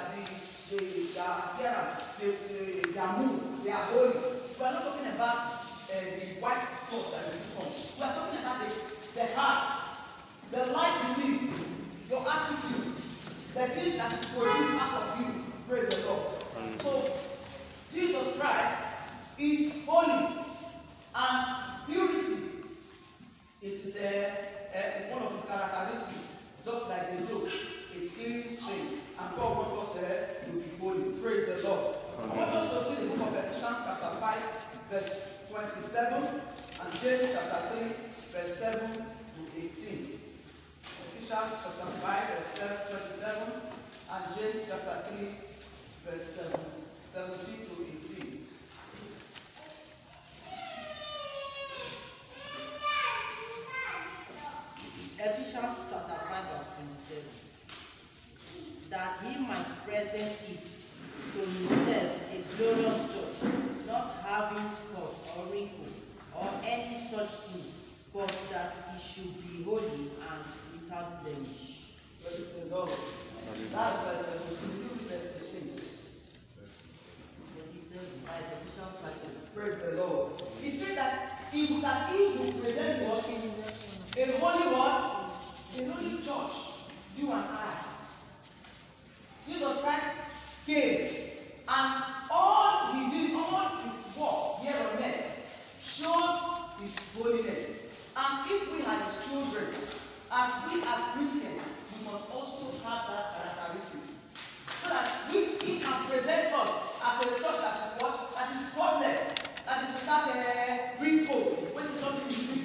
that the, the, the appearance, the, the, their mood, their. We are not talking about uh, the white cloth that we put on. We are talking about the, the heart, the life you live, your attitude, the things that is produced out of you. Praise the Lord. So, Jesus Christ is holy and purity is eh, eh, uh, uh, is one of his characteristics, just like the dove, a clean thing and God wants us uh, to be holy. Praise the Lord. Amen. I want us to see the book of Ephesians chapter 5, verse 27, and James chapter 3, verse 7 to 18. Ephesians chapter 5, verse 7, 27, and James chapter 3, verse 7, 17 to 18. Ephesians chapter 5. that he might present it to himself a glorious church, not having spot or wrinkle or any such thing, but that it should be holy and without blemish. Praise the Lord. That's verse 17. Verse 18. 27. Praise the Lord. He said that if that he will present what? A holy what? A holy church. You and I. Jesus Christ came and all he did, all his work here on earth shows his holiness. And if we are his children, as we as Christians, we must also have that characteristic. So that we, he can present us as a church that is what? That is spotless, that is without a wrinkle, which is something you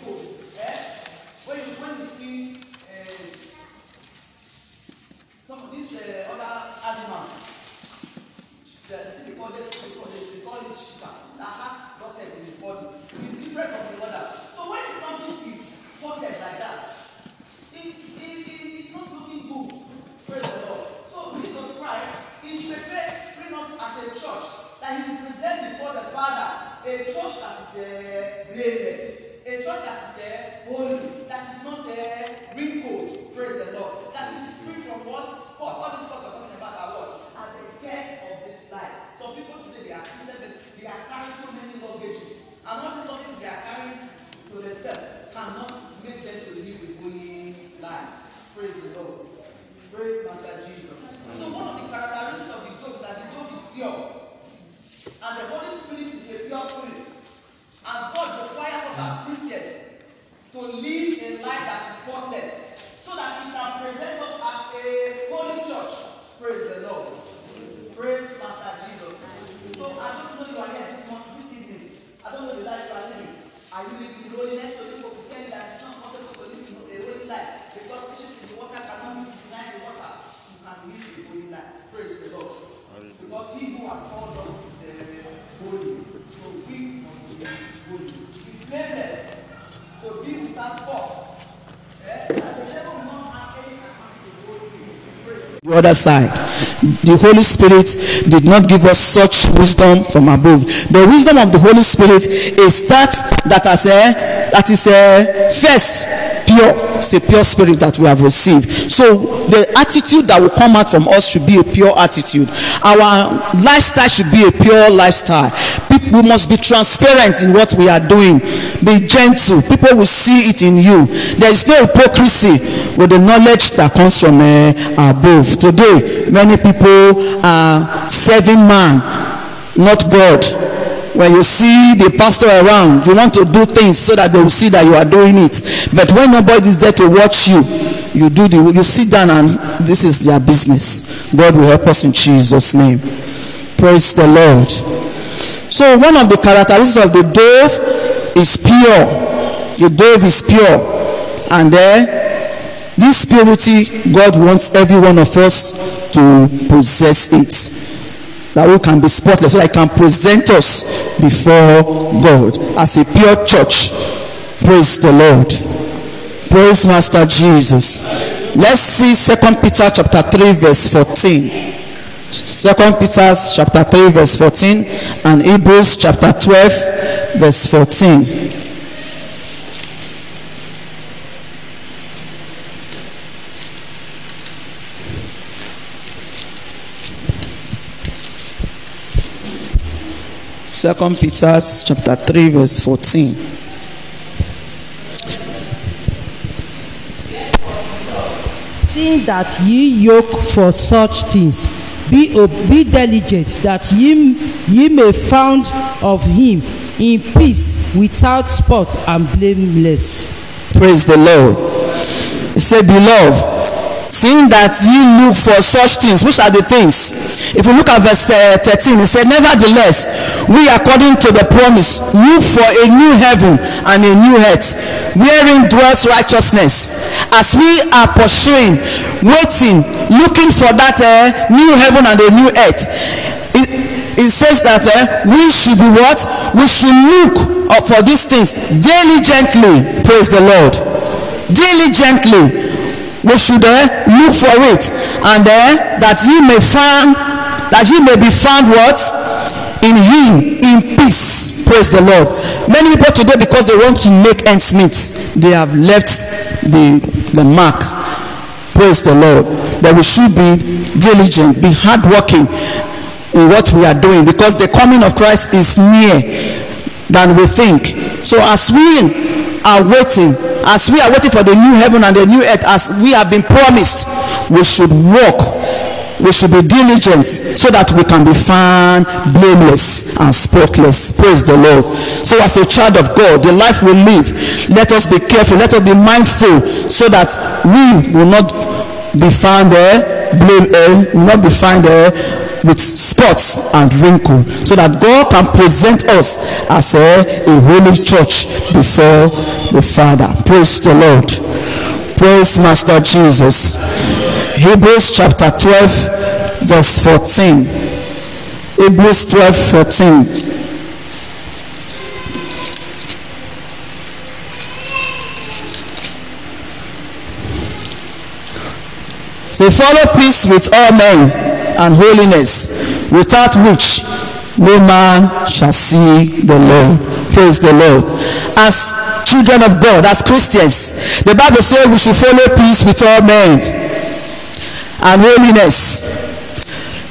other side. The Holy Spirit did not give us such wisdom from above. The wisdom of the Holy Spirit is that that as a that is a first pure, it's a pure spirit that we have received. So the attitude that will come out from us should be a pure attitude. Our lifestyle should be a pure lifestyle. People must be transparent in what we are doing. Be gentle. People will see it in you. There is no hypocrisy with the knowledge that comes from uh, above. Today, many people are serving man, not God. When you see the pastor around, you want to do things so that they will see that you are doing it. But when nobody is there to watch you, you do the you sit down and this is their business. God will help us in Jesus' name. Praise the Lord. So one of the characteristics of the dove is pure. The dove is pure. And there, this purity, God wants every one of us to possess it. That we can be spotless, so that I can present us before God as a pure church. Praise the Lord. Praise Master Jesus. Let's see Second Peter chapter 3, verse 14. Second Peter chapter 3 verse 14 and Hebrews chapter 12 verse 14. Second Peter chapter 3 verse 14. Seeing that ye yoke for such things, be, be diligent that ye, ye may found of him in peace without spot and blameless. Praise the Lord. He said, Beloved, seeing that ye look for such things, which are the things? If you look at verse uh, 13, he said, Nevertheless, we according to the promise look for a new heaven and a new earth, wherein dwells righteousness. As we are pursuing, waiting, looking for that uh, new heaven and a new earth, it, says that uh, we should be what? We should look for these things diligently. Praise the Lord. Diligently. We should uh, look for it. And uh, that ye may find, that ye may be found what? In him, in peace. Praise the Lord. Many people today, because they want to make ends meet, they have left the, the mark. Praise the Lord. But we should be diligent, be hardworking in what we are doing because the coming of Christ is near than we think. So as we are waiting, as we are waiting for the new heaven and the new earth, as we have been promised, we should walk. We should be diligent so that we can be found blameless and spotless. Praise the Lord. So, as a child of God, the life we live, let us be careful, let us be mindful so that we will not be found there, blame, uh, will not be found there with spots and wrinkle so that God can present us as a, a holy church before the Father. Praise the Lord. Praise Master Jesus. Hebrews chapter 12, verse 14. Hebrews 12, 14. Say, follow peace with all men and holiness, without which no man shall see the Lord. Praise the Lord. As children of God, as Christians, the Bible says we should follow peace with all men and holiness.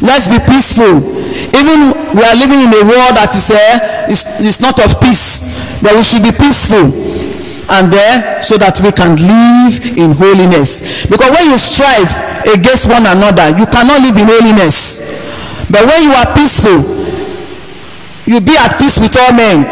Let's be peaceful. Even we are living in a world that is, uh, is, is not of peace, but we should be peaceful and there so that we can live in holiness. Because when you strive against one another, you cannot live in holiness. But when you are peaceful, you be at peace with all men.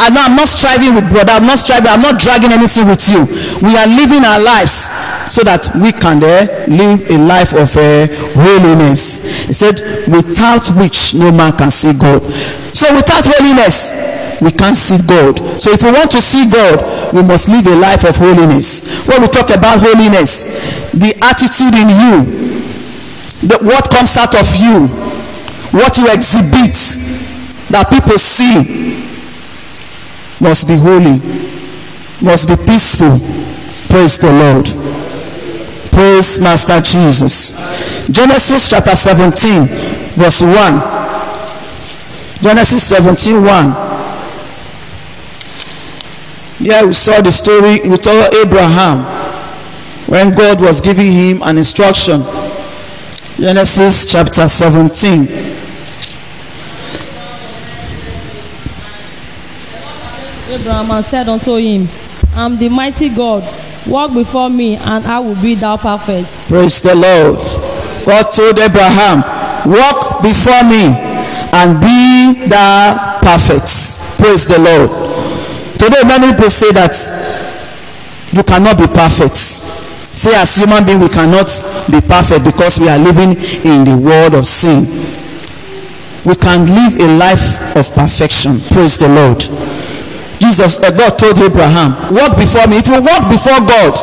And I'm not striving with brother, I'm not striving, I'm not dragging anything with you. We are living our lives so that we can uh, live a life of uh, holiness. He said, without which no man can see God. So without holiness, we can't see God. So if we want to see God, we must live a life of holiness. When we talk about holiness, the attitude in you, the, what comes out of you, what you exhibit, that people see, must be holy, must be peaceful. Praise the Lord. Praise Master Jesus. Genesis chapter 17, verse 1. Genesis 17, 1. Here we saw the story, we told Abraham when God was giving him an instruction. Genesis chapter 17. Abraham and said unto him, I am the mighty God. Walk before me, and I will be thou perfect. Praise the Lord. God told Abraham, Walk before me and be thou perfect. Praise the Lord. Today, many people say that you cannot be perfect. Say, as human being, we cannot be perfect because we are living in the world of sin. We can live a life of perfection. Praise the Lord. Jesus, uh, God told Abraham, walk before me. If you walk before God,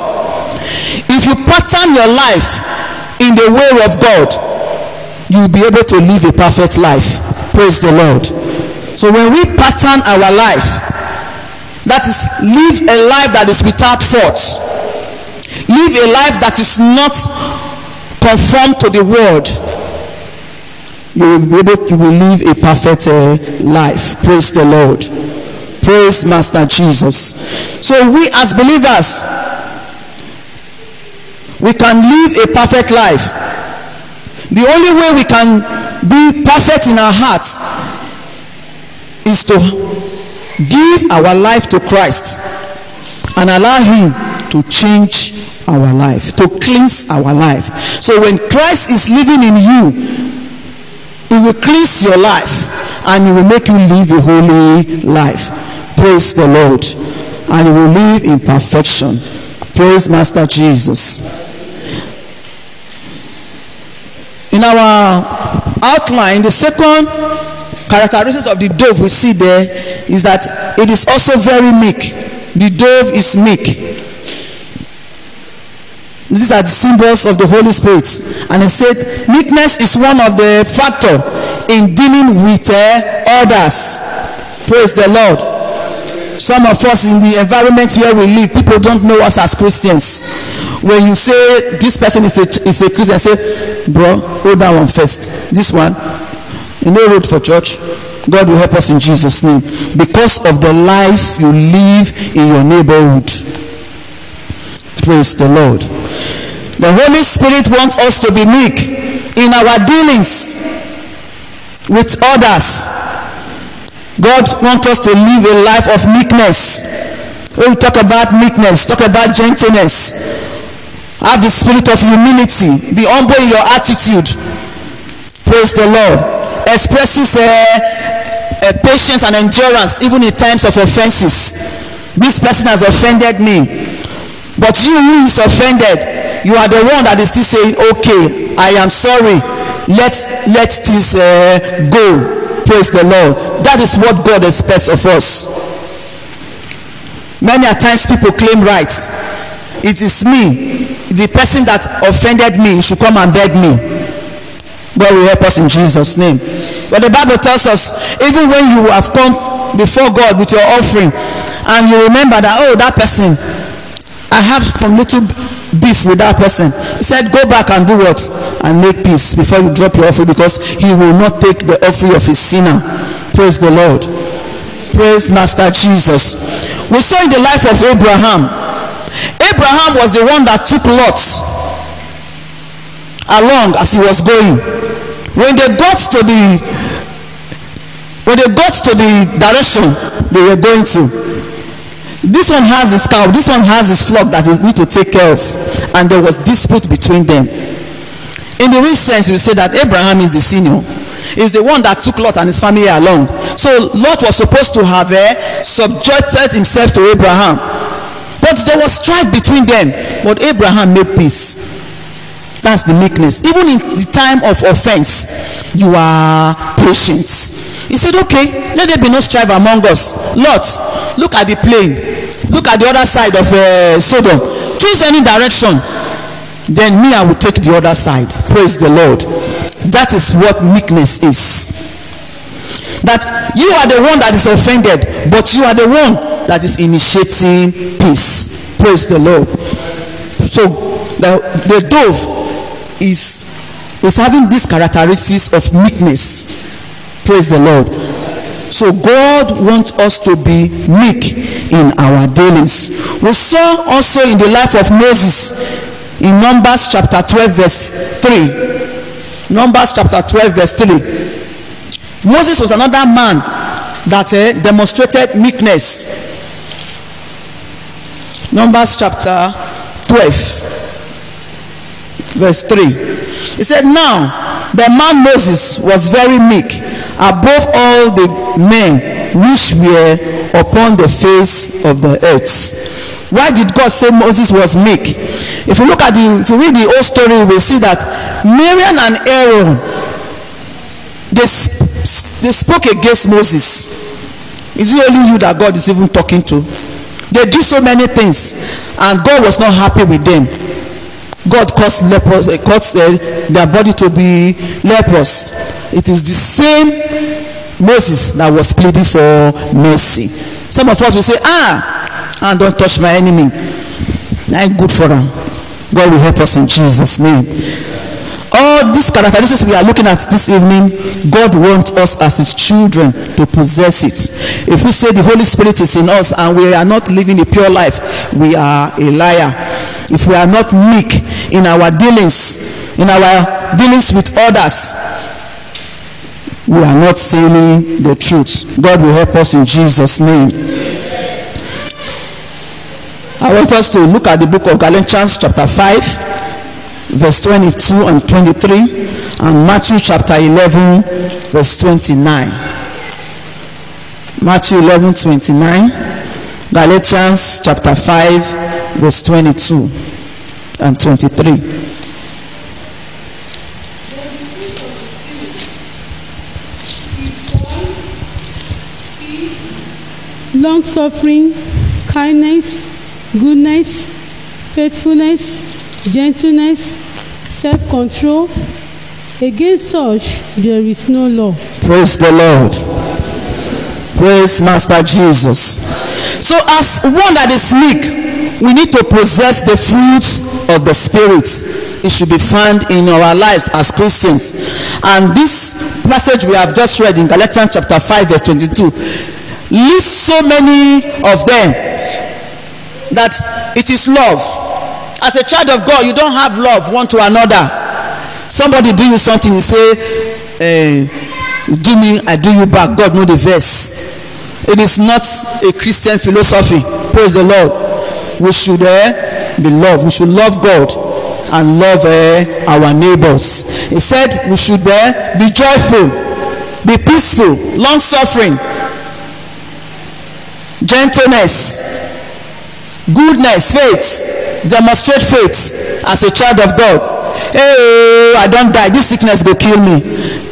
if you pattern your life in the way of God, you'll be able to live a perfect life. Praise the Lord. So when we pattern our life, that is, live a life that is without fault, live a life that is not conformed to the world, you will be able to live a perfect uh, life. Praise the Lord. Praise Master Jesus. So we as believers, we can live a perfect life. The only way we can be perfect in our hearts is to give our life to Christ and allow Him to change our life, to cleanse our life. So when Christ is living in you, He will cleanse your life and He will make you live a holy life. Praise the Lord. And He will live in perfection. Praise Master Jesus. In our outline, the second characteristics of the dove we see there is that it is also very meek. The dove is meek. These are the symbols of the Holy Spirit. And he said, meekness is one of the factor in dealing with uh, others. Praise the Lord. Some of us in the environment where we live, people don't know us as Christians. When you say this person is a, is a Christian, say, bro, hold that one first. This one, you know road for church. God will help us in Jesus' name. Because of the life you live in your neighborhood. Praise the Lord. The Holy Spirit wants us to be meek in our dealings with others. God wants us to live a life of meekness. When we talk about meekness, talk about gentleness, have the spirit of humility, be humble in your attitude. Praise the Lord. Expresses a, a patience and endurance even in times of offenses. This person has offended me. But you who is offended, you are the one that is still saying, okay, I am sorry. Let, let this uh, go. Praise the Lord. That is what God expects of us. Many a times people claim rights. It is me, the person that offended me should come and beg me. God will help us in Jesus' name. But the Bible tells us, even when you have come before God with your offering, and you remember that, oh, that person, I have some little beef with that person. He said, Go back and do what? And make peace before you drop your offering because he will not take the offering of a sinner. Praise the Lord. Praise Master Jesus. We saw in the life of Abraham. Abraham was the one that took Lot along as he was going. When they got to the when they got to the direction they were going to, this one has his cow, this one has his flock that he need to take care of. And there was dispute between them. In the real sense, we say that Abraham is the senior. Is the one that took Lot and his family along. So Lot was supposed to have uh, subjected himself to Abraham. But there was strife between them. But Abraham made peace. That's the meekness. Even in the time of offense, you are patient. He said, Okay, let there be no strife among us. Lot, look at the plain. Look at the other side of uh, Sodom. Choose any direction. Then me, I will take the other side. Praise the Lord. That is what meekness is. That you are the one that is offended, but you are the one that is initiating peace. Praise the Lord. So the, the dove is is having these characteristics of meekness. Praise the lord. So god wants us to be meek in our dealings. We saw also in the life of moses in numbers chapter 12 verse 3 numbers chapter 12 verse 3 moses was another man that uh, demonstrated meekness. Numbers chapter 12 verse 3 he said now the man moses was very meek above all the men which were upon the face of the earth. Why did god say moses was meek? If you look at the if you read the whole story you will see that miriam and aaron they, they spoke against moses. Is it only you that god is even talking to? They do so many things and god was not happy with them God caused lepers, uh, caused uh, their body to be leprous. It is the same Moses that was pleading for mercy. Some of us will say, ah, and don't touch my enemy. Not good for them. God will help us in Jesus' name. All these characteristics we are looking at this evening, God wants us as His children to possess it. If we say the Holy Spirit is in us and we are not living a pure life, we are a liar. If we are not meek in our dealings, in our dealings with others, we are not saying the truth. God will help us in Jesus' name. I want us to look at the book of Galatians, chapter 5 verse 22 and 23 and matthew chapter 11 verse 29 matthew 11 29 galatians chapter 5 verse 22 and 23 long suffering, kindness, goodness, faithfulness, gentleness, self control. Against such there is no law. praise the lord. Praise master jesus. So as one that is meek we need to possess the fruits of the spirit. It should be found in our lives as christians. And this passage we have just read in galatians chapter 5 verse 22 lists so many of them that it is love as a child of god you don't have love one to another. Somebody do you something you say eh, do me i do you back. God know the verse. It is not a christian philosophy. Praise the lord. We should eh, be love we should love god and love eh, our neighbors. He said we should eh, be joyful be peaceful long suffering gentleness goodness faith demonstrate faith as a child of god. Hey I don't die. This sickness will kill me.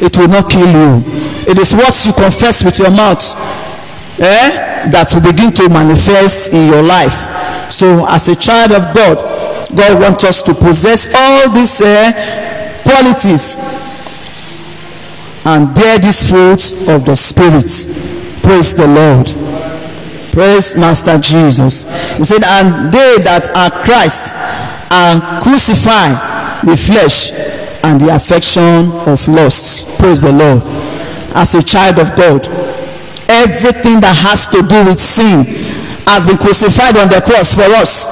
It will not kill you. It is what you confess with your mouth eh that will begin to manifest in your life. So as a child of god god wants us to possess all these eh, qualities and bear these fruits of the spirit. Praise the lord praise master jesus. He said and they that are christ are crucified the flesh and the affection of lusts. Praise the lord. As a child of god everything that has to do with sin has been crucified on the cross for us.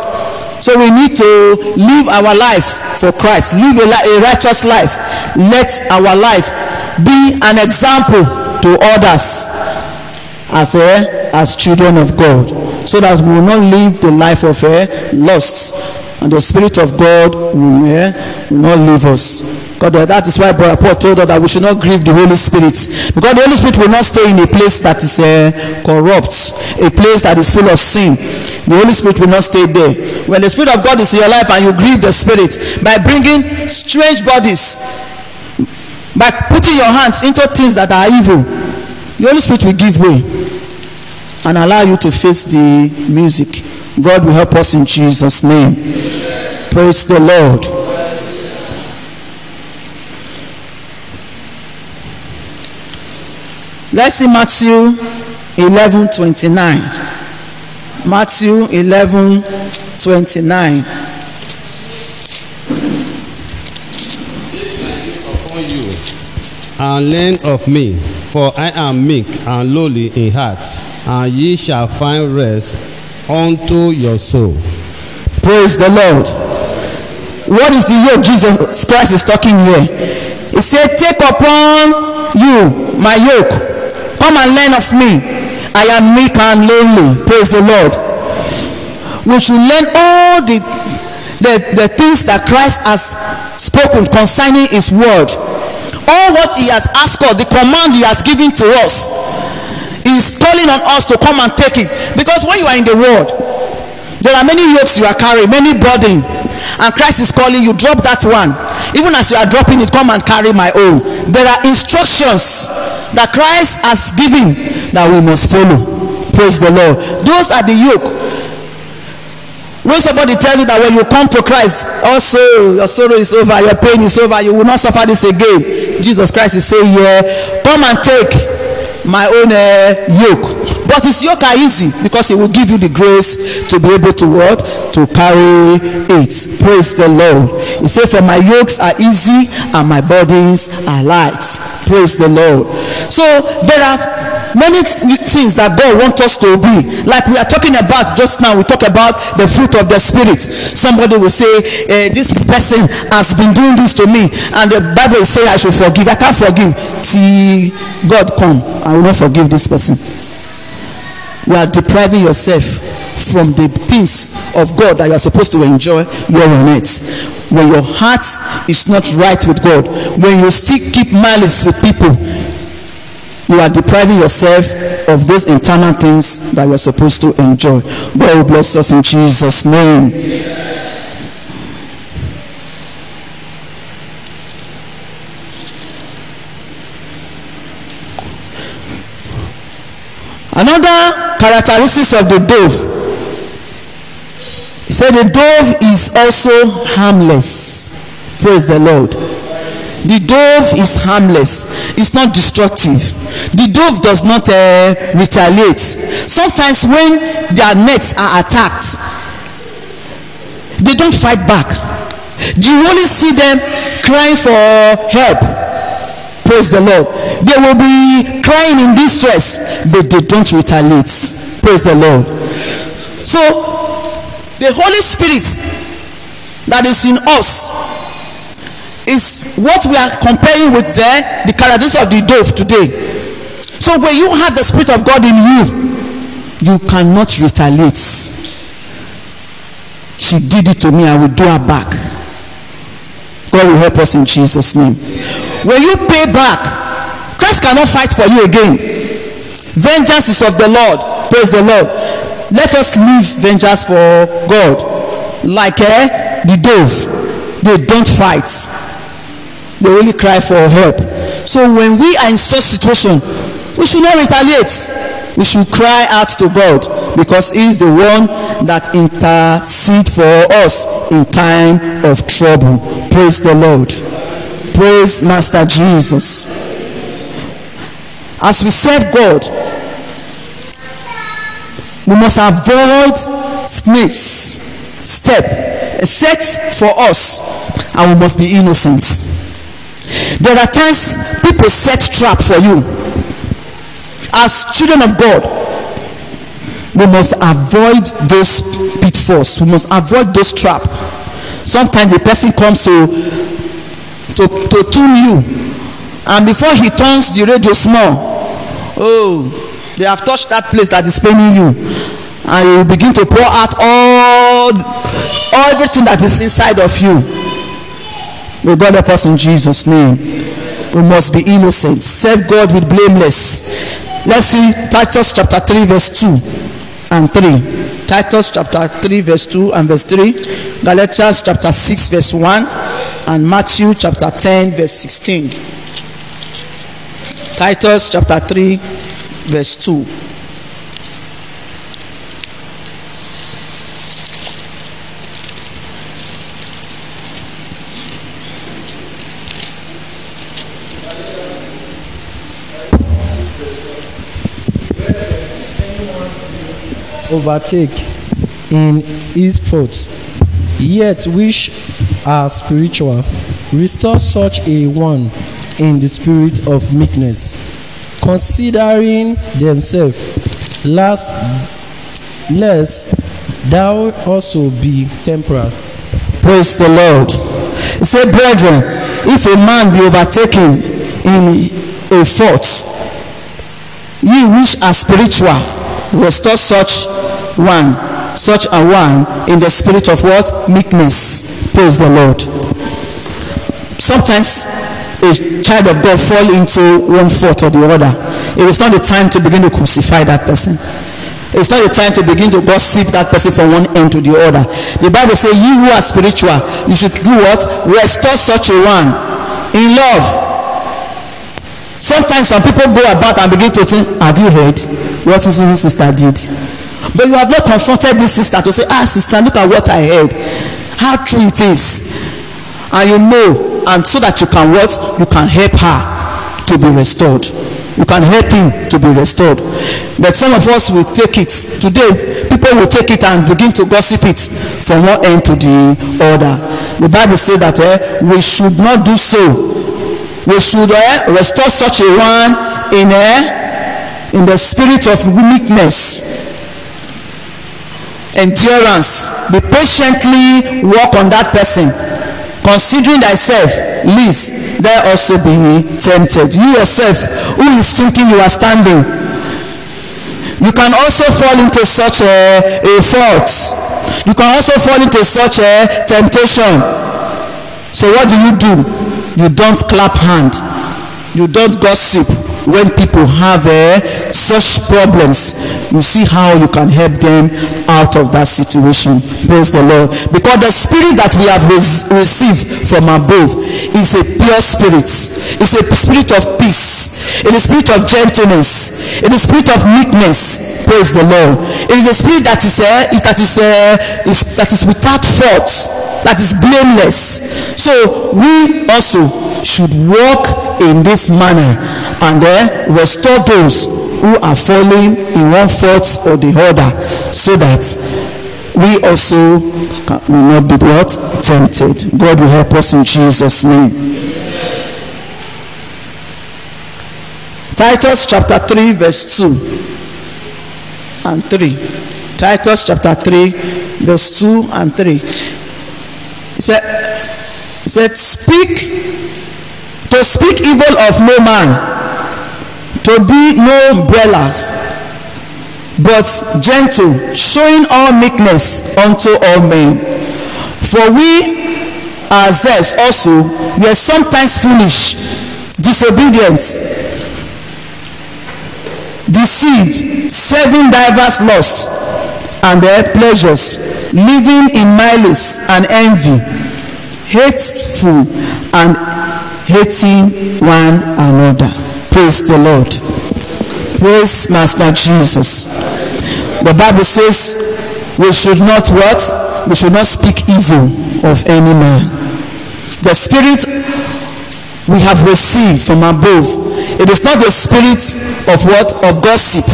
So we need to live our life for christ. Live a, a righteous life. Let our life be an example to others as a as children of God so that we will not live the life of a lust and the spirit of God will, eh, will not leave us. God, uh, that is why Brother Paul told us that we should not grieve the Holy Spirit because the Holy Spirit will not stay in a place that is uh, corrupt, a place that is full of sin. The Holy Spirit will not stay there. When the Spirit of God is in your life and you grieve the Spirit by bringing strange bodies, by putting your hands into things that are evil, the Holy Spirit will give way and allow you to face the music. God will help us in Jesus' name. Praise the Lord. Let's see Matthew 11 29. Matthew 11 29. And learn of me for I am meek and lowly in heart, and ye shall find rest unto your soul. Praise the Lord. What is the yoke Jesus Christ is talking here? He said, Take upon you my yoke. Come and learn of me. I am meek and lowly. Praise the Lord. We should learn all the, the, the things that Christ has spoken concerning his word. All what he has asked us, the command he has given to us. is calling on us to come and take it. Because when you are in the world, there are many yokes you are carrying, many burden. And Christ is calling you, drop that one. Even as you are dropping it, come and carry my own. There are instructions that Christ has given that we must follow. Praise the Lord. Those are the yoke. When somebody tells you that when you come to Christ, also your sorrow is over, your pain is over, you will not suffer this again. Jesus Christ is saying, Yeah, come and take my own uh, yoke. But his yoke are easy because he will give you the grace to be able to what? To carry it. Praise the Lord. He said, For my yokes are easy and my burdens are light. Praise the Lord. So there are many th- things that God wants us to be. Like we are talking about just now, we talk about the fruit of the spirit. Somebody will say, eh, This person has been doing this to me, and the Bible saying I should forgive. I can't forgive till God come. I will not forgive this person. You are depriving yourself from the things of God that you are supposed to enjoy here on earth. When your heart is not right with God, when you still keep malice with people, you are depriving yourself of those internal things that you are supposed to enjoy. God will bless us in Jesus' name. Another characteristics of the dove. He said the dove is also harmless. Praise the Lord. The dove is harmless. It's not destructive. The dove does not uh, retaliate. Sometimes when their nets are attacked, they don't fight back. You only see them crying for help. Praise the Lord. They will be crying in distress, but they don't retaliate. Praise the Lord. So, the Holy Spirit that is in us what we are comparing with the, the characteristics of the dove today. So, when you have the Spirit of God in you, you cannot retaliate. She did it to me, I will do her back. God will help us in Jesus' name. When you pay back, Christ cannot fight for you again. Vengeance is of the Lord. Praise the Lord. Let us leave vengeance for God. Like eh, the dove, they don't fight. They only cry for help. So when we are in such situation, we should not retaliate. We should cry out to God because He is the one that intercede for us in time of trouble. Praise the Lord. Praise Master Jesus. As we serve God, we must avoid snakes step set for us and we must be innocent there are times people set trap for you. As children of god we must avoid those pitfalls. We must avoid those trap. Sometimes the person comes to to to tune you and before he turns the radio small oh they have touched that place that is paining you and you begin to pour out all all everything that is inside of you may god help us in jesus name. We must be innocent. Serve god with blameless. Let's see titus chapter 3 verse 2 and 3 titus chapter 3 verse 2 and verse 3 galatians chapter 6 verse 1 and matthew chapter 10 verse 16 titus chapter 3 verse 2 overtake in his faults, yet which are spiritual, restore such a one in the spirit of meekness, considering themselves, last lest thou also be temporal. Praise the Lord. Said, Brethren, if a man be overtaken in a fault, ye which are spiritual, restore such one, such a one in the spirit of what? Meekness. Praise the Lord. Sometimes a child of God fall into one fault or the other. It is not the time to begin to crucify that person. It's not the time to begin to gossip that person from one end to the other. The Bible says, "Ye who are spiritual, you should do what? Restore such a one in love." Sometimes some people go about and begin to think, "Have you heard what this sister did?" But you have not confronted this sister to say, "Ah, sister, look at what I heard. How true it is." And you know, and so that you can what? You can help her to be restored. You can help him to be restored. But some of us will take it. Today, people will take it and begin to gossip it from one end to the other. The Bible says that eh, we should not do so. We should eh, restore such a one in, eh, in the spirit of meekness, endurance. Be patiently work on that person. Considering thyself lest thou also be tempted. You yourself who is thinking you are standing? You can also fall into such a, a fault. You can also fall into such a temptation. So what do you do? You don't clap hand. You don't gossip when people have uh, such problems you see how you can help them out of that situation. Praise the lord. Because the spirit that we have res- received from above is a pure spirit. It's a spirit of peace. It is a spirit of gentleness. It is a spirit of meekness. Praise the lord. It is a spirit that is uh, that is, uh, is that is without fault that is blameless. So we also should walk in this manner and then restore those who are falling in one fault or the other so that we also will not be what? Tempted. God will help us in jesus name. Titus chapter 3 verse 2 and 3 titus chapter 3 verse 2 and 3 he said he said speak to speak evil of no man to be no umbrella but gentle showing all meekness unto all men. For we ourselves also were sometimes foolish disobedient deceived serving divers lusts and their pleasures living in malice and envy hateful and hating one another. Praise the Lord. Praise Master Jesus. The Bible says we should not what? We should not speak evil of any man. The spirit we have received from above. It is not the spirit of what? Of gossip.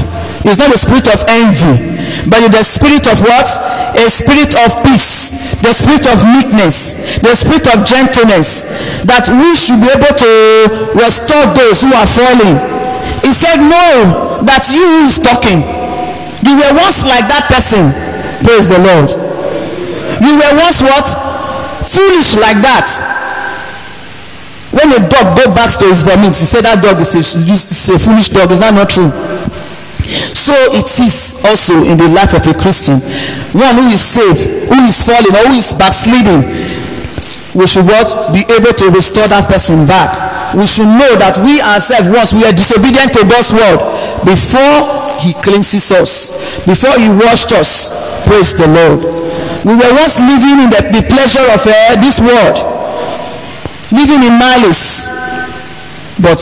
It's not the spirit of envy. But it is the spirit of what? A spirit of peace. The spirit of meekness. The spirit of gentleness. That we should be able to restore those who are falling. He said, No, that you is talking. You were once like that person. Praise the Lord. You were once what? Foolish like that when a dog go back to his vomit you say that dog is a, is a foolish dog is that not true so it is also in the life of a christian. One who is saved who is falling or who is backsliding we should what? Be able to restore that person back. We should know that we ourselves once we are disobedient to god's word before he cleanses us before he washed us praise the lord. We were once living in the, the pleasure of uh, this world living in malice but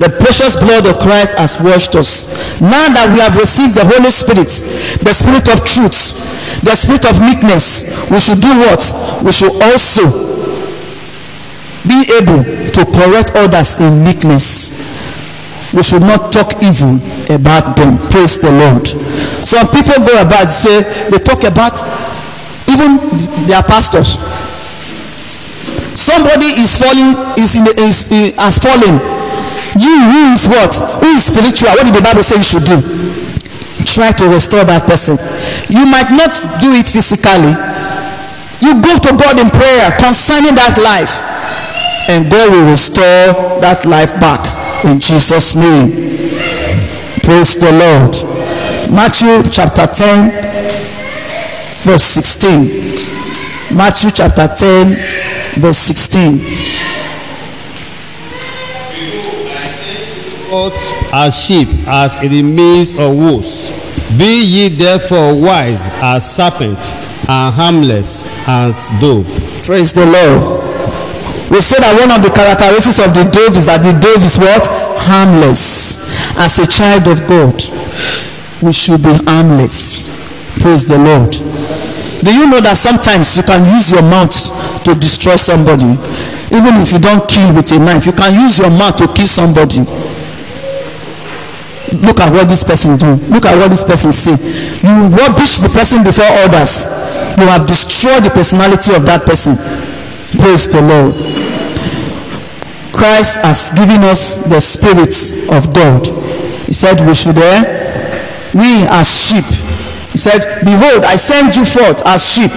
the precious blood of christ has washed us. Now that we have received the holy spirit the spirit of truth the spirit of meekness we should do what? We should also be able to correct others in meekness. We should not talk evil about them. Praise the lord. Some people go about say they talk about even their pastors. Somebody is falling is in is, is has fallen you who is what? Who is spiritual? What did the bible say you should do? Try to restore that person. You might not do it physically. You go to god in prayer concerning that life and god will restore that life back in jesus name. Praise the lord. Matthew chapter 10 verse 16 matthew chapter 10 verse 16 as sheep as in the midst of wolves. Be ye therefore wise as serpents and harmless as dove. Praise the Lord. We say that one of the characteristics of the dove is that the dove is what? Harmless. As a child of God, we should be harmless. Praise the Lord. Do you know that sometimes you can use your mouth to destroy somebody? Even if you don't kill with a knife, you can use your mouth to kill somebody. Look at what this person do. Look at what this person say. You rubbish the person before others. You have destroyed the personality of that person. Praise the Lord. Christ has given us the spirit of God. He said we should err. We as sheep. He said, Behold, I send you forth as sheep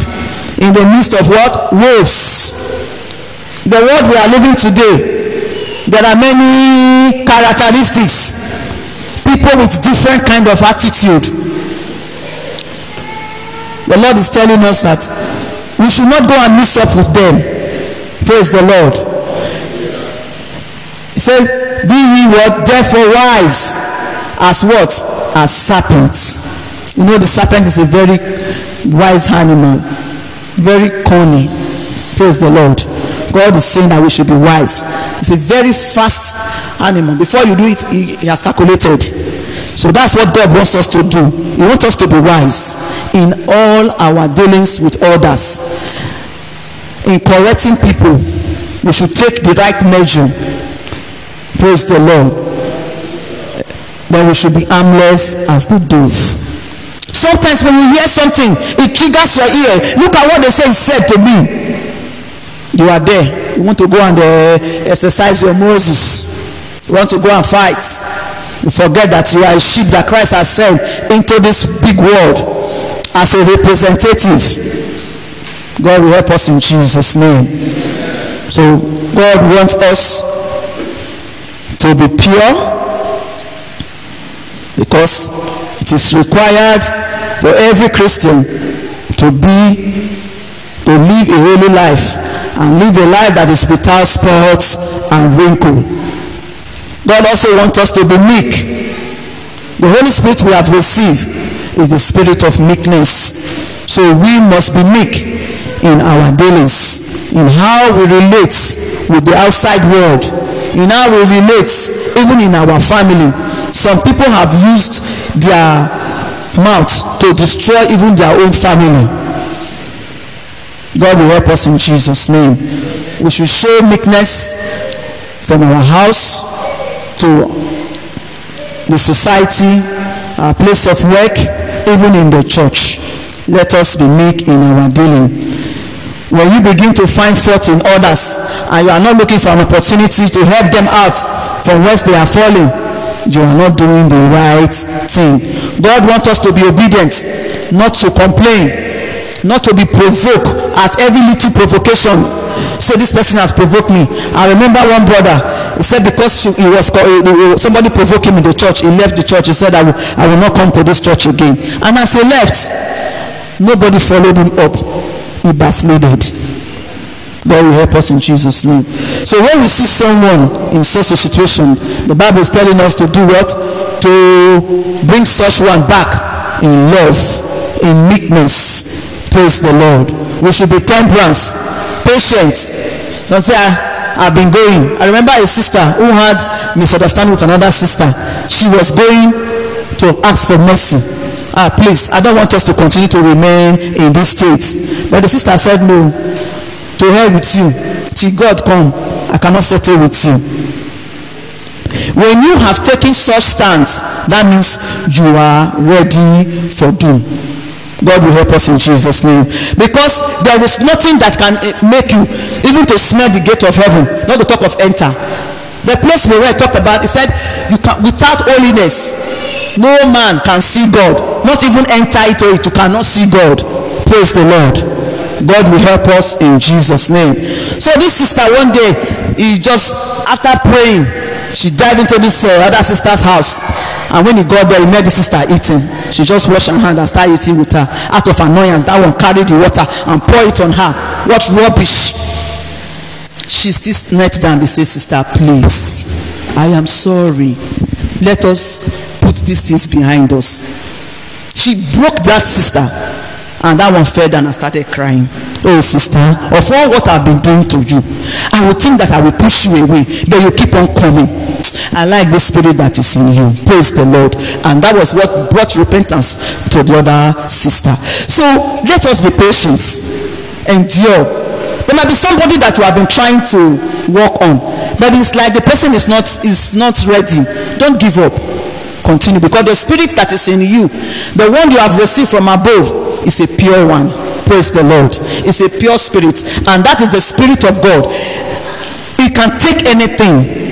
in the midst of what? Wolves. The world we are living today, there are many characteristics. People with different kind of attitude. The Lord is telling us that we should not go and mix up with them. Praise the Lord. He said, Be ye what? Therefore wise as what? As serpents. You know, the serpent is a very wise animal, very cunning. Praise the Lord. God is saying that we should be wise. It's a very fast animal. Before you do it, he, he has calculated. So that's what God wants us to do. He wants us to be wise in all our dealings with others. In correcting people, we should take the right measure. Praise the Lord. Then we should be harmless as the dove. Sometimes when you hear something, it triggers your ear. Look at what they say is said to me. You are there. You want to go and uh, exercise your Moses. You want to go and fight. You forget that you are a sheep that Christ has sent into this big world as a representative. God will help us in Jesus' name. So God wants us to be pure because it is required for every Christian to be to live a holy life and live a life that is without spots and wrinkle. God also wants us to be meek. The Holy Spirit we have received is the spirit of meekness. So we must be meek in our dealings, in how we relate with the outside world, in how we relate even in our family. Some people have used their mouth to destroy even their own family. God will help us in Jesus' name. We should show meekness from our house to the society, our place of work, even in the church. Let us be meek in our dealing. When you begin to find fault in others and you are not looking for an opportunity to help them out from whence they are falling, you are not doing the right thing. God wants us to be obedient, not to complain, not to be provoked at every little provocation. Say this person has provoked me. I remember one brother. He said because she, he was somebody provoked him in the church. He left the church. He said I will, I will not come to this church again. And as he left, nobody followed him up. He backslided. God will help us in Jesus' name. So when we see someone in such a situation, the Bible is telling us to do what? To bring such one back in love, in meekness. Praise the Lord. We should be temperance, patience. Some say, I, I've been going. I remember a sister who had misunderstanding with another sister. She was going to ask for mercy. Ah, please, I don't want us to continue to remain in this state. But the sister said, no, to hell with you. Till God come, I cannot settle with you. When you have taken such stance, that means you are ready for doom. God will help us in Jesus' name. Because there is nothing that can eh, make you even to smell the gate of heaven, not to talk of enter. The place we were talked about, he said, you can without holiness, no man can see God. Not even enter it or it, you cannot see God. Praise the Lord. God will help us in Jesus' name. So this sister one day, he just after praying, she dived into this uh, other sister's house. And when he got there, he met the sister eating. She just washed her hand and started eating with her. Out of annoyance, that one carried the water and poured it on her. What rubbish! She still knelt down and said, Sister, please, I am sorry. Let us put these things behind us. She broke that sister and that one fell down and started crying. Oh, sister, of all what I've been doing to you, I would think that I will push you away, but you keep on coming. I like the spirit that is in you. Praise the Lord. And that was what brought repentance to the other sister. So let us be patient, endure. There might be somebody that you have been trying to work on, but it's like the person is not is not ready. Don't give up. Continue because the spirit that is in you, the one you have received from above, is a pure one. Praise the Lord. It's a pure spirit, and that is the spirit of God. It can take anything.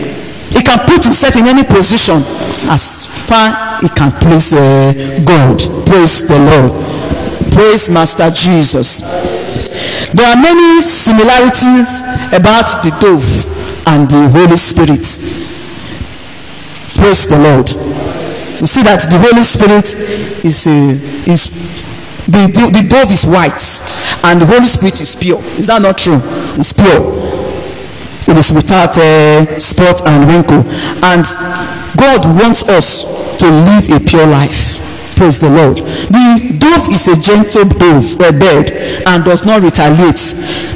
It can put himself in any position as far he can please uh, God. Praise the Lord. Praise Master Jesus. There are many similarities about the dove and the Holy Spirit. Praise the Lord. You see that the Holy Spirit is a is the, the, the dove is white and the Holy Spirit is pure. Is that not true? It's pure. It is without uh, spot and wrinkle. And God wants us to live a pure life. Praise the Lord. The dove is a gentle dove, a bird, and does not retaliate.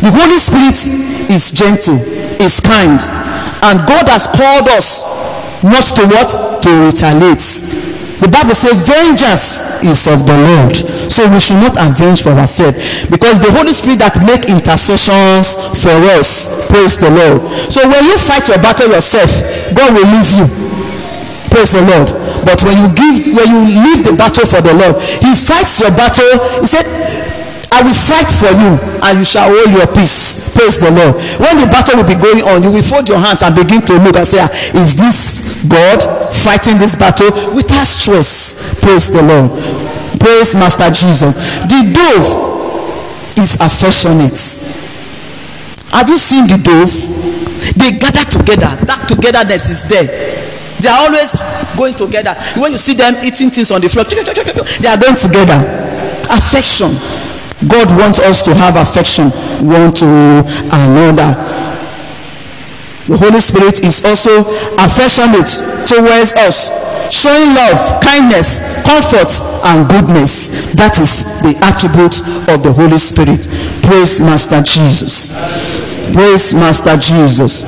The Holy Spirit is gentle, is kind, and God has called us not to what? To retaliate. The Bible says vengeance is of the Lord. So we should not avenge for ourselves. Because the Holy Spirit that make intercessions for us. Praise the Lord. So when you fight your battle yourself, God will leave you. Praise the Lord. But when you give, when you leave the battle for the Lord, He fights your battle. He said, I will fight for you and you shall hold your peace. Praise the Lord. When the battle will be going on, you will fold your hands and begin to look and say, "Ah, Is this God fighting this battle without stress? Praise the Lord. Praise Master Jesus. The dove is affectionate. Have you seen the dove? They gather together. That togetherness is there. They are always going together. When you see them eating things on the floor, they are going together. Affection. God wants us to have affection one to another. The Holy Spirit is also affectionate towards us, showing love, kindness, comfort, and goodness. That is the attribute of the Holy Spirit. Praise Master Jesus. Praise Master Jesus.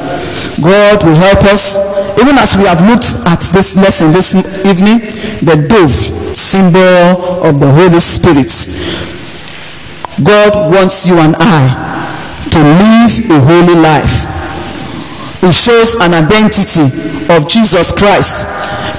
God will help us. Even as we have looked at this lesson this evening, the dove, symbol of the Holy Spirit. God wants you and I to live a holy life. It shows an identity of Jesus Christ.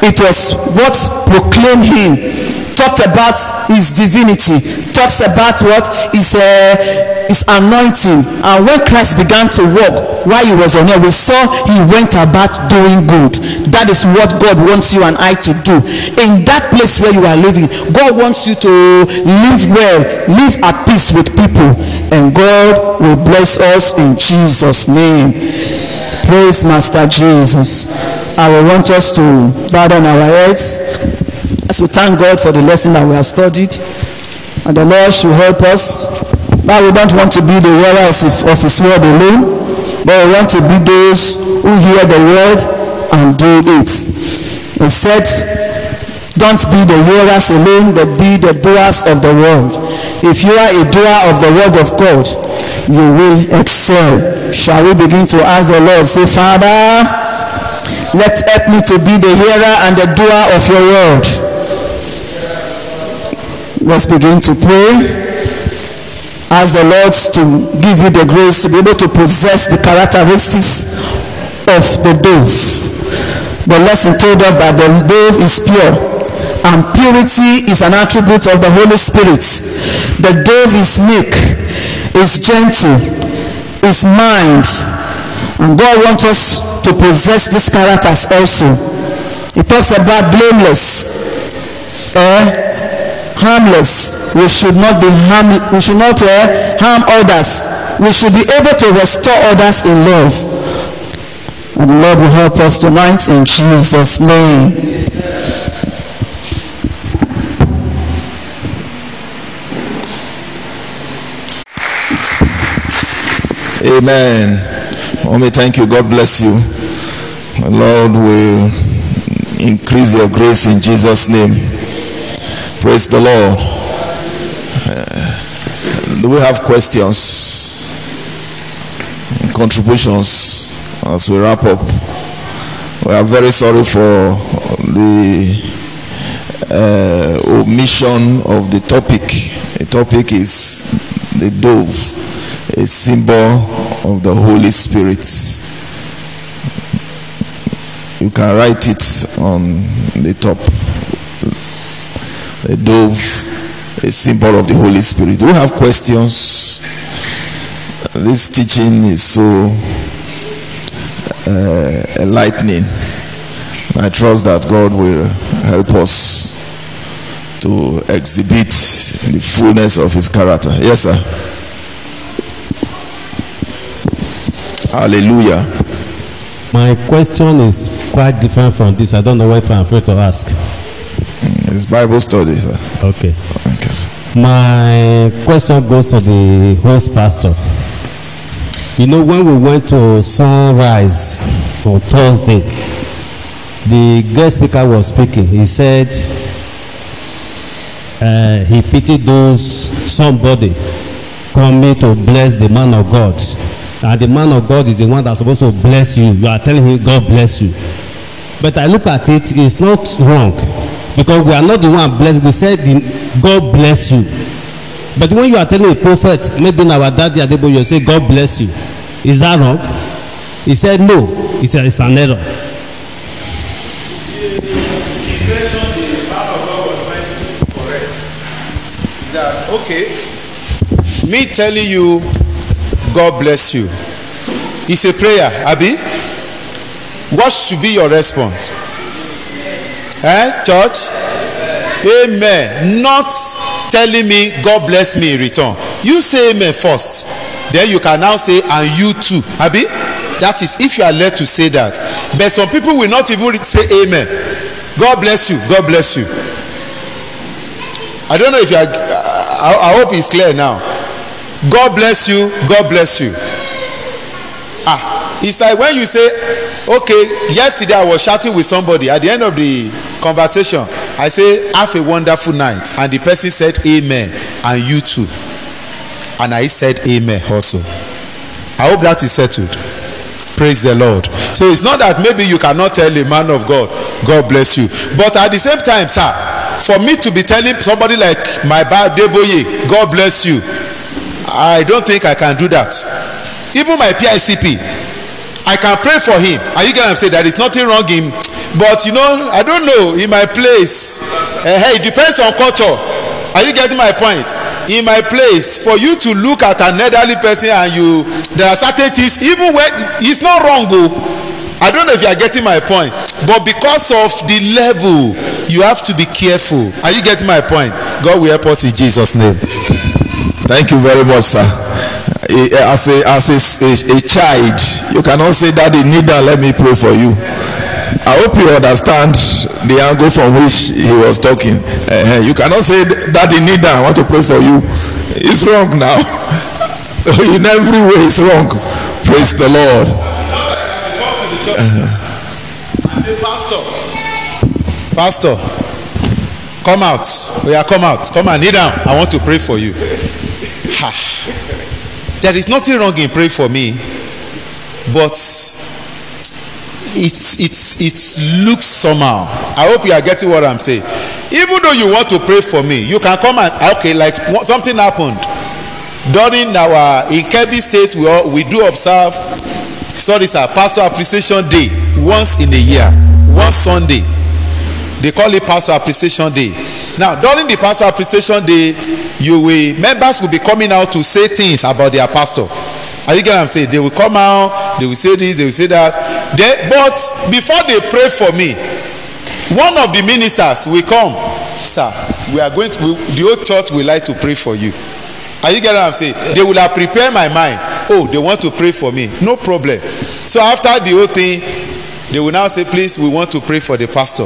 It was what proclaimed him, talked about his divinity, talks about what his, uh, his anointing. And when Christ began to walk while he was on earth, we saw he went about doing good. That is what God wants you and I to do. In that place where you are living, God wants you to live well, live at peace with people, and God will bless us in Jesus' name. Praise Master Jesus. I will want us to bow down our heads as we thank God for the lesson that we have studied. And the Lord should help us. Now we don't want to be the hearers of His word alone, but we want to be those who hear the word and do it. He said, don't be the hearers alone, but be the doers of the word. If you are a doer of the word of God, you will excel. Shall we begin to ask the Lord? Say, Father, let help me to be the hearer and the doer of your word. Let's begin to pray. Ask the Lord to give you the grace to be able to possess the characteristics of the dove. The lesson told us that the dove is pure and purity is an attribute of the Holy Spirit. The dove is meek, is gentle, is mind, and God wants us to possess these characters also. He talks about blameless, eh, harmless. We should not be harm. We should not eh, harm others. We should be able to restore others in love. And the Lord will help us tonight in Jesus' name. Amen. Mommy, thank you. God bless you. The Lord will increase your grace in Jesus' name. Praise the Lord. Uh, do we have questions? Contributions as we wrap up? We are very sorry for the uh, omission of the topic. The topic is the dove a symbol of the Holy Spirit. You can write it on the top. A dove, a symbol of the Holy Spirit. Do you have questions? This teaching is so uh, enlightening. I trust that God will help us to exhibit the fullness of His character. Yes, sir. Hallelujah. My question is quite different from this. I don't know if I'm afraid to ask. It's Bible study, sir. Okay. Sir. My question goes to the host pastor. You know, when we went to Sunrise on Thursday, the guest speaker was speaking. He said uh, he pitied those somebody coming to bless the man of God. And the man of God is the one that's supposed to bless you. You are telling him, God bless you. But I look at it, it's not wrong. Because we are not the one blessed. We said, the, God bless you. But when you are telling a prophet, maybe in our daddy you say, God bless you. Is that wrong? He said, no. It's, a, it's an error. okay me telling you god bless you is a prayer abi what should be your response eh church? Amen. Not telling me god bless me in return. You say amen first. Then you can now say and you too. Abi? That is if you are led to say that. But some people will not even say amen. God bless you. God bless you. I don't know if you are i, I hope it's clear now. God bless you. God bless you. Ah it's like when you say okay yesterday i was chatting with somebody. At the end of the conversation. I say have a wonderful night. And the person said amen. And you too. And i said amen also. I hope that is settled. Praise the lord. So it's not that maybe you cannot tell a man of god god bless you. But at the same time sir for me to be telling somebody like my Baba Adeboye god bless you i don't think i can do that. Even my PICP i can pray for him. Are you get what i'm saying? There is nothing wrong in but you know i don't know in my place uh, hey it depends on culture are you getting my point in my place for you to look at an elderly person and you there are certain things even when it's not wrong o i don't know if you are getting my point but because of the level you have to be careful are you getting my point god will help us in jesus name. Thank you very much, sir. Eh, eh, As a as a, a, a child, you cannot say, "Daddy, kneel down, let me pray for you." I hope you understand the angle from which he was talking. Eh, you cannot say, "Daddy, kneel down, I want to pray for you." It's wrong now. In every way, it's wrong. Praise the Lord. as a pastor pastor come out oya come out come and kneel down i want to pray for you ha there is nothing wrong in praying for me but it's it's it looks somehow. I hope you are getting what i'm saying. Even though you want to pray for me you can come and okay like something happened. During our in kebbi state we all we do observe sorry sir pastor appreciation day once in a year one sunday. They call it pastor appreciation day. Now during the pastor appreciation day you will members will be coming out to say things about their pastor. Are you get what i'm saying? They will come out they will say this they will say that they but before they pray for me one of the ministers will come sir we are going to we, the whole church will like to pray for you. Are you get what i'm saying? They will have prepared my mind. Oh they want to pray for me. No problem. So after the whole thing they will now say please we want to pray for the pastor.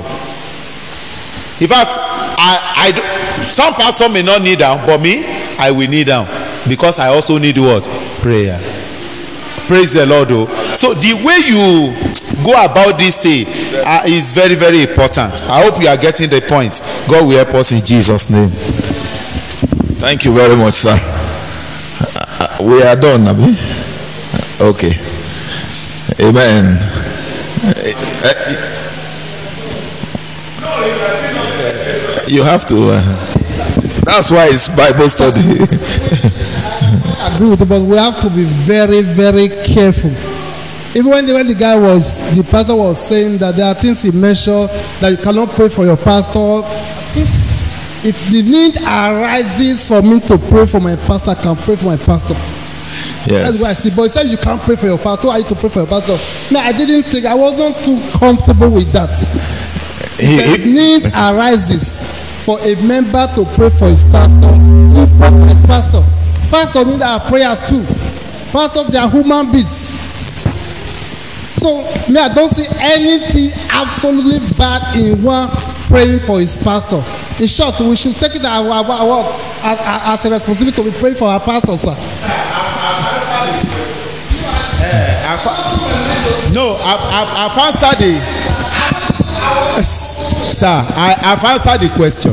In fact i i some pastor may not kneel down but me i will kneel down because i also need what? Prayer praise the lord o so the way you go about this thing uh, is very very important i hope you are getting the point god will help us in jesus name. Thank you very much, sir. Uh, uh, we are done, Abi. Okay. Amen. Uh, You have to. That's why it's Bible study. I agree with you, but we have to be very, very careful. Even when the, when the guy was, the pastor was saying that there are things he mentioned that you cannot pray for your pastor. If the need arises for me to pray for my pastor, I can pray for my pastor. Yes. That's what I see. But he said you can't pray for your pastor. Why are you to pray for your pastor? No, I didn't think I was not too comfortable with that. He- If he- need arises for a member to pray for his pastor, who pray for his pastor? Pastor need our prayers too. Pastors, they are human beings. So me, I don't see anything absolutely bad in one praying for his pastor. In short, we should take it our, our, our, as, as a responsibility to be praying for our pastor, sir. no i've i've i've answered the sir i i've answered the question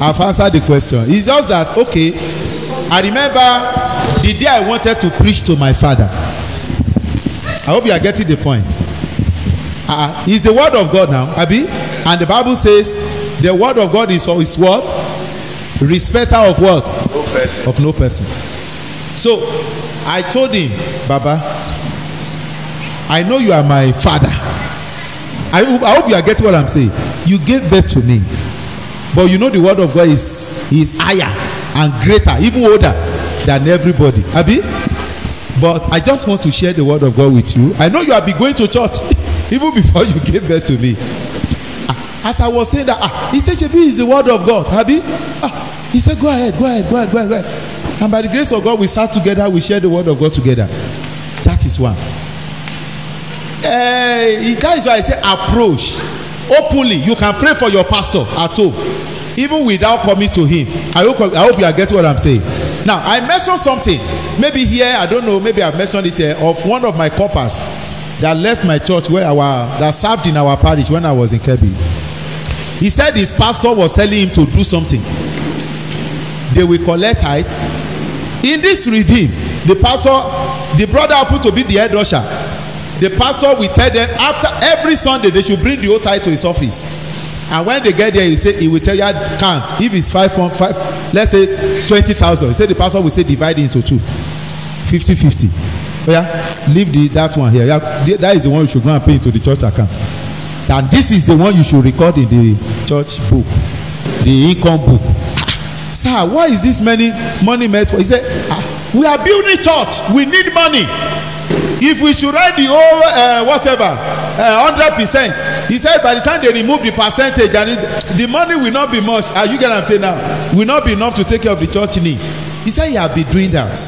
i've answered the question it's just that okay i remember the day i wanted to preach to my father. I hope you are getting the point. Uh, it's the word of god now abi. And the bible says the word of god is is what? Respecter of what? No person. of no person. So i told him baba I know you are my father. I, hope- I hope you are getting what I'm saying. You gave birth to me, but you know the word of God is is higher and greater, even older than everybody. Abi, but I just want to share the word of God with you. I know you have been going to church even before you gave birth to me. Ah, As I was saying that, ah, he said, "Shebi is the word of God." Abi, ah, he said, "Go ahead, go ahead, go ahead, go ahead, go ahead." And by the grace of God, we start together. We share the word of God together. That is. Eh, that is why I say approach openly. You can pray for your pastor at home, even without coming to him. I hope I hope you are getting what I'm saying. Now I mentioned something. Maybe here I don't know. Maybe I mentioned it here of one of my coppers that left my church where our that served in our parish when I was in Kebbi. He said his pastor was telling him to do something. They will collect tithes. In this redeem, the pastor, the brother happened to be the head usher. The pastor will tell them after every Sunday they should bring the whole tithe to his office. And when they get there, he say he will tell you count. If it's five point five, let's say twenty thousand. He say the pastor will say divide into two, fifty fifty. Oh yeah, leave the that one here. The- that is the one you should go and pay into the church account. And this is the one you should record in the church book, the income book. Sir, why is this many money meant for? He said, ah, we are building church. We need money. If we should write the whole uh, whatever hundred percent, he said by the time they remove the percentage and it, the money will not be much. Are you get I'm saying now? Will not be enough to take care of the church need. He said he had been doing that.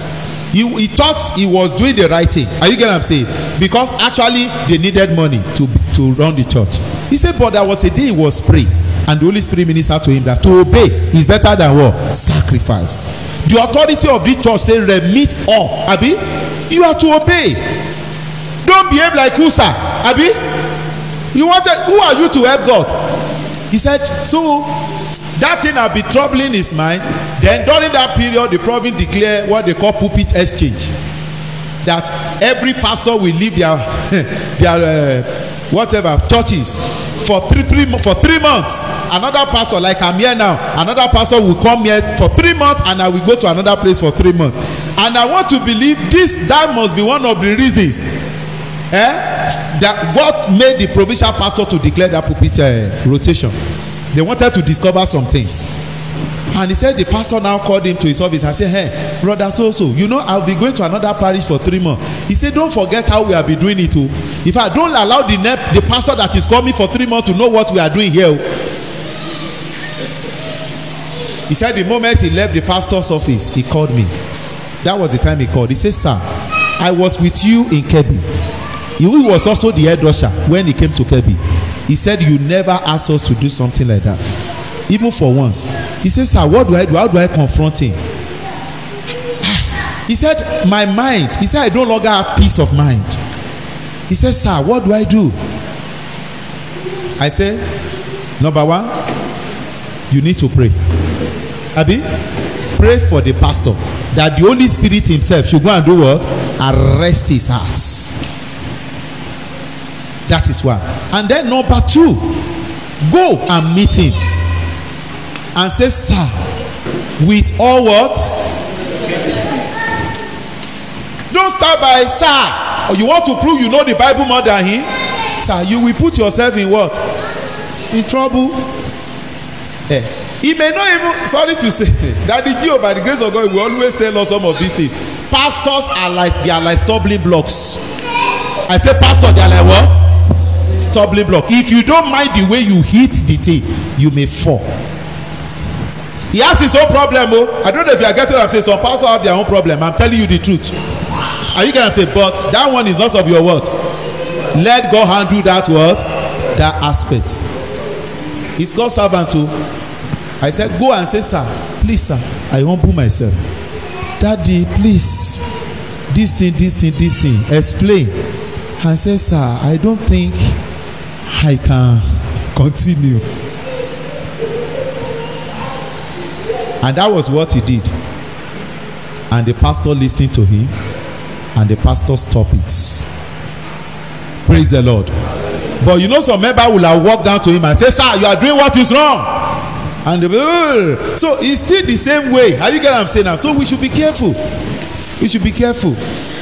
He, he thought he was doing the right thing. Are you get I'm saying? Because actually they needed money to to run the church. He said, but there was a day he was praying and the Holy Spirit ministered to him that to obey is better than what? Sacrifice. The authority of this church say remit all. Abi, you are to obey. Don't behave like Usa. Abi, you wanted. Who are you to help God? He said. So that thing had been troubling his mind. Then during that period, the province declare what they call pulpit exchange. That every pastor will leave their their uh, whatever churches for three three for three months another pastor like i'm here now another pastor will come here for three months and i will go to another place for three months and i want to believe this that must be one of the reasons eh? That what made the provincial pastor to declare that pulpit uh, rotation. They wanted to discover some things. And he said the pastor now called him to his office and said hey brother so so you know i will be going to another parish for three months he said don't forget how we have been doing it o in fact don't allow the the pastor that is coming for three months to know what we are doing here o he said the moment he left the pastor's office he called me. That was the time he called. He said sir i was with you in kebbi he was also the head usher when he came to kebbi he said you never asked us to do something like that. Even for once. He say sir what do i do? How do i confront him? He said my mind. He said i no longer have peace of mind. He said sir what do i do? I say number one you need to pray. Abi? Pray for the pastor that the holy spirit himself should go and do what? Arrest his heart that is one and then number two go and meet him. And say sir with all what? Don't start by sir or you want to prove you know the bible more than him? Sir you will put yourself in what? In trouble. Eh he may not even sorry to say daddy gio by the grace of god will always tell us some of these things. Pastors are like they are like stumbling blocks. I say pastor they are like what stumbling block. If you don't mind the way you hit the thing you may fall. He has his own problem o oh. i don't know if you are getting what i'm saying. Some pastors have their own problem. I'm telling you the truth. Are you getting what i'm but that one is not of your word let god handle that word that aspect. He's god servant o i said go and say sir please sir i humble myself. Daddy please this thing this thing this thing explain. And say sir i don't think i can continue. And that was what he did. And the pastor lis ten to him. And the pastor stop it. Praise the lord. But you know some member will have walk down to him and say sir you are doing what is wrong. And "Ugh." so it's still the same way. Have you get what i'm saying now? So we should be careful. We should be careful.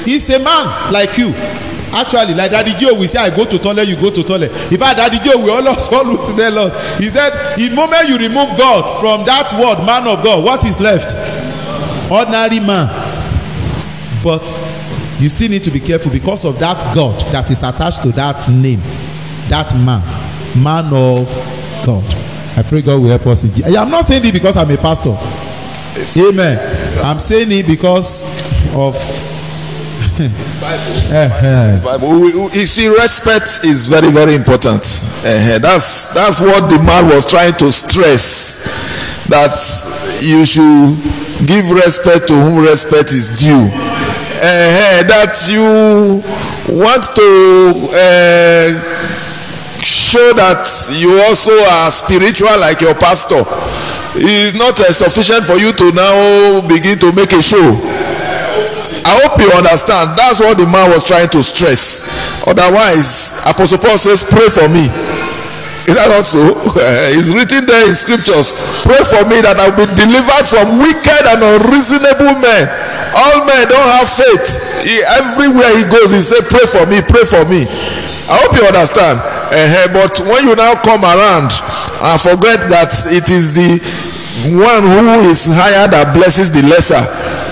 He's a man like you actually like daddy joe we say i go to toilet you go to toilet. In fact daddy joe we always always tell us he said the moment you remove god from that word man of god what is left? Ordinary man. But you still need to be careful because of that god that is attached to that name that man man of god. I pray god will help us in jesus i'm not saying it because i'm a pastor. Amen. I'm saying it because of Eh, Bible. We- we- You see, respect is very, very important. Eh, That's that's what the man was trying to stress. That you should give respect to whom respect is due. Eh, That you want to eh, show that you also are spiritual like your pastor. It's not eh, sufficient for you to now begin to make a show. I hope you understand. That's what the man was trying to stress. Otherwise, Apostle Paul says, Pray for me. Is that not so? it's written there in scriptures. Pray for me that I will be delivered from wicked and unreasonable men. All men don't have faith. He, everywhere he goes, he say, Pray for me, pray for me. I hope you understand. Eh, but when you now come around and forget that it is the one who is higher that blesses the lesser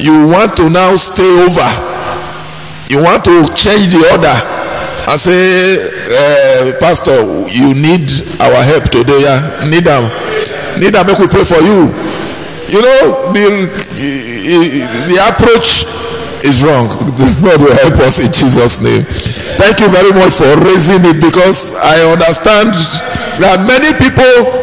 you want to now stay over. You want to change the order. And say uh, pastor you need our help today yeah? Need am. Need am make we pray for you. You know the the approach is wrong. God will help us in jesus name. Thank you very much for raising it because i understand that many people